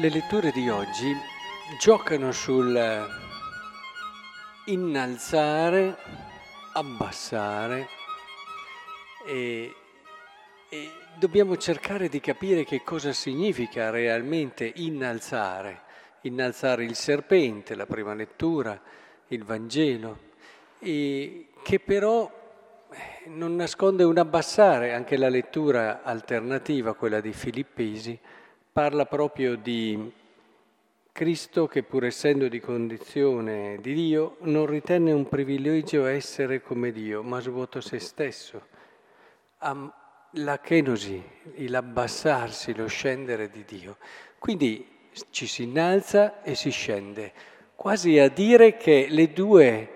Le letture di oggi giocano sul innalzare, abbassare e, e, dobbiamo cercare di capire che cosa significa realmente innalzare. Innalzare il serpente, la prima lettura, il Vangelo, e che però eh, non nasconde un abbassare, anche la lettura alternativa, quella di Filippesi, parla proprio di Cristo che pur essendo di condizione di Dio non ritenne un privilegio essere come Dio, ma svuotò se stesso. La kenosi, l'abbassarsi, lo scendere di Dio. Quindi ci si innalza e si scende, quasi a dire che due,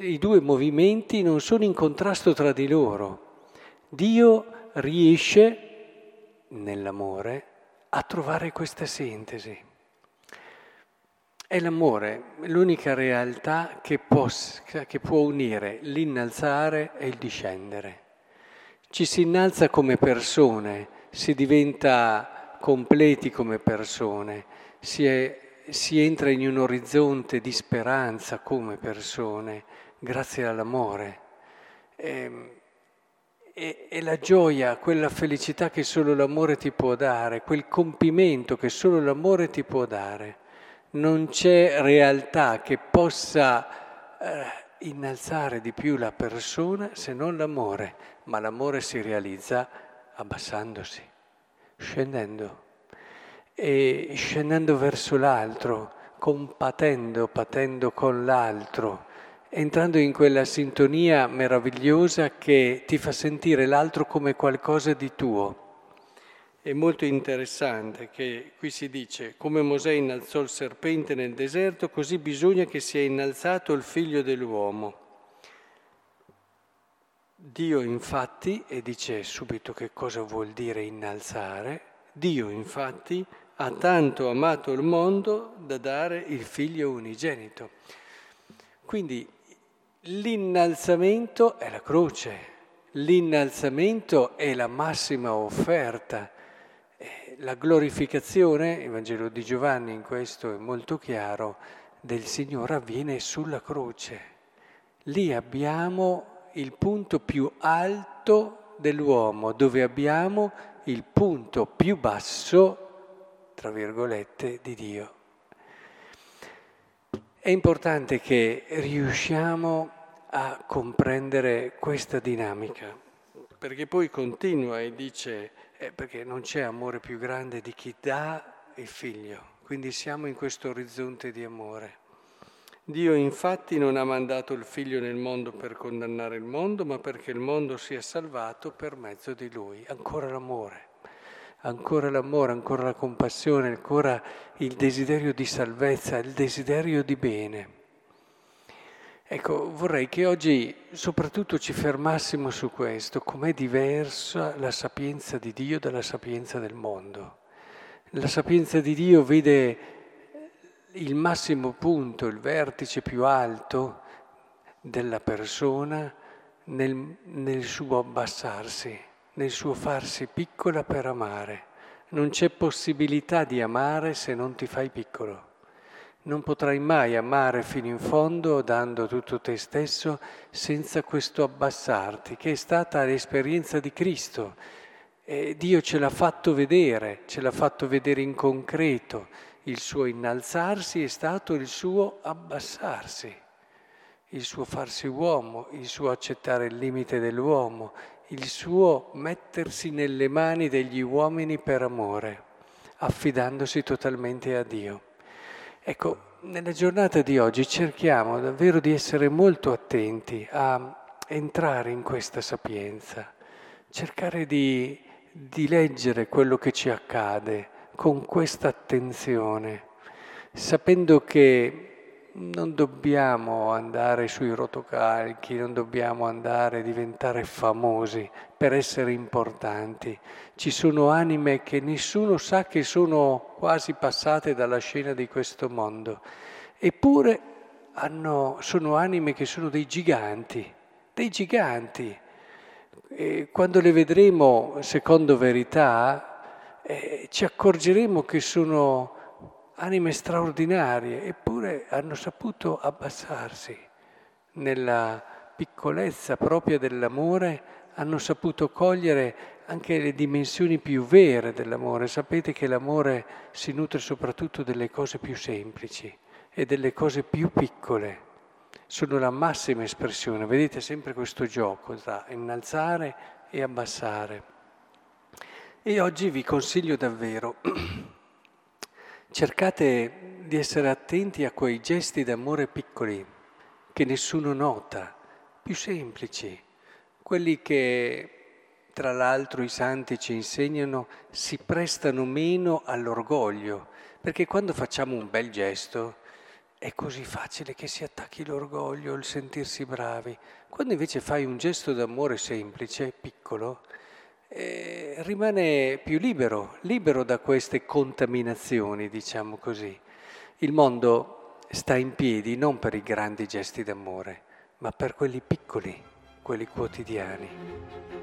i due movimenti non sono in contrasto tra di loro. Dio riesce nell'amore a trovare questa sintesi. È l'amore l'unica realtà che, possa, che può unire l'innalzare e il discendere. Ci si innalza come persone, si diventa completi come persone, si, è, si entra in un orizzonte di speranza come persone, grazie all'amore. E, ehm, e, e, la gioia, quella felicità che solo l'amore ti può dare, quel compimento che solo l'amore ti può dare. Non c'è realtà che possa eh, innalzare di più la persona se non l'amore, ma l'amore si realizza abbassandosi, scendendo e scendendo verso l'altro, compatendo, patendo con l'altro entrando in quella sintonia meravigliosa che ti fa sentire l'altro come qualcosa di tuo. È molto interessante che qui si dice, come Mosè innalzò il serpente nel deserto, così bisogna che sia innalzato il figlio dell'uomo. Dio infatti, e dice subito che cosa vuol dire innalzare, Dio infatti ha tanto amato il mondo da dare il figlio unigenito. Quindi L'innalzamento è la croce, l'innalzamento è la massima offerta. La glorificazione, il Vangelo di Giovanni in questo è molto chiaro, del Signore avviene sulla croce. Lì abbiamo il punto più alto dell'uomo, dove abbiamo il punto più basso, tra virgolette, di Dio. È importante che riusciamo a comprendere questa dinamica, perché poi continua e dice, eh, perché non c'è amore più grande di chi dà il figlio, quindi siamo in questo orizzonte di amore. Dio infatti non ha mandato il figlio nel mondo per condannare il mondo, ma perché il mondo sia salvato per mezzo di lui. Ancora l'amore ancora l'amore, ancora la compassione, ancora il desiderio di salvezza, il desiderio di bene. Ecco, vorrei che oggi soprattutto ci fermassimo su questo, com'è diversa la sapienza di Dio dalla sapienza del mondo. La sapienza di Dio vede il massimo punto, il vertice più alto della persona nel, nel suo abbassarsi nel suo farsi piccola per amare. Non c'è possibilità di amare se non ti fai piccolo. Non potrai mai amare fino in fondo dando tutto te stesso senza questo abbassarti, che è stata l'esperienza di Cristo. E Dio ce l'ha fatto vedere, ce l'ha fatto vedere in concreto. Il suo innalzarsi è stato il suo abbassarsi, il suo farsi uomo, il suo accettare il limite dell'uomo, il suo mettersi nelle mani degli uomini per amore, affidandosi totalmente a Dio. Ecco, nella giornata di oggi cerchiamo davvero di essere molto attenti a entrare in questa sapienza, cercare di, di leggere quello che ci accade con questa attenzione, sapendo che non dobbiamo andare sui rotocalchi, non dobbiamo andare a diventare famosi per essere importanti. Ci sono anime che nessuno sa che sono quasi passate dalla scena di questo mondo, eppure hanno, sono anime che sono dei giganti, dei giganti. E quando le vedremo secondo verità, eh, ci accorgeremo che sono anime straordinarie, eppure hanno saputo abbassarsi nella piccolezza propria dell'amore, hanno saputo cogliere anche le dimensioni più vere dell'amore. Sapete che l'amore si nutre soprattutto delle cose più semplici e delle cose più piccole. Sono la massima espressione, vedete sempre questo gioco tra innalzare e abbassare. E oggi vi consiglio davvero, cercate di essere attenti a quei gesti d'amore piccoli che nessuno nota, più semplici, quelli che tra l'altro i santi ci insegnano si prestano meno all'orgoglio, perché quando facciamo un bel gesto è così facile che si attacchi l'orgoglio, il sentirsi bravi. Quando invece fai un gesto d'amore semplice, piccolo, eh, rimane più libero, libero da queste contaminazioni, diciamo così. Il mondo sta in piedi non per i grandi gesti d'amore, ma per quelli piccoli, quelli quotidiani.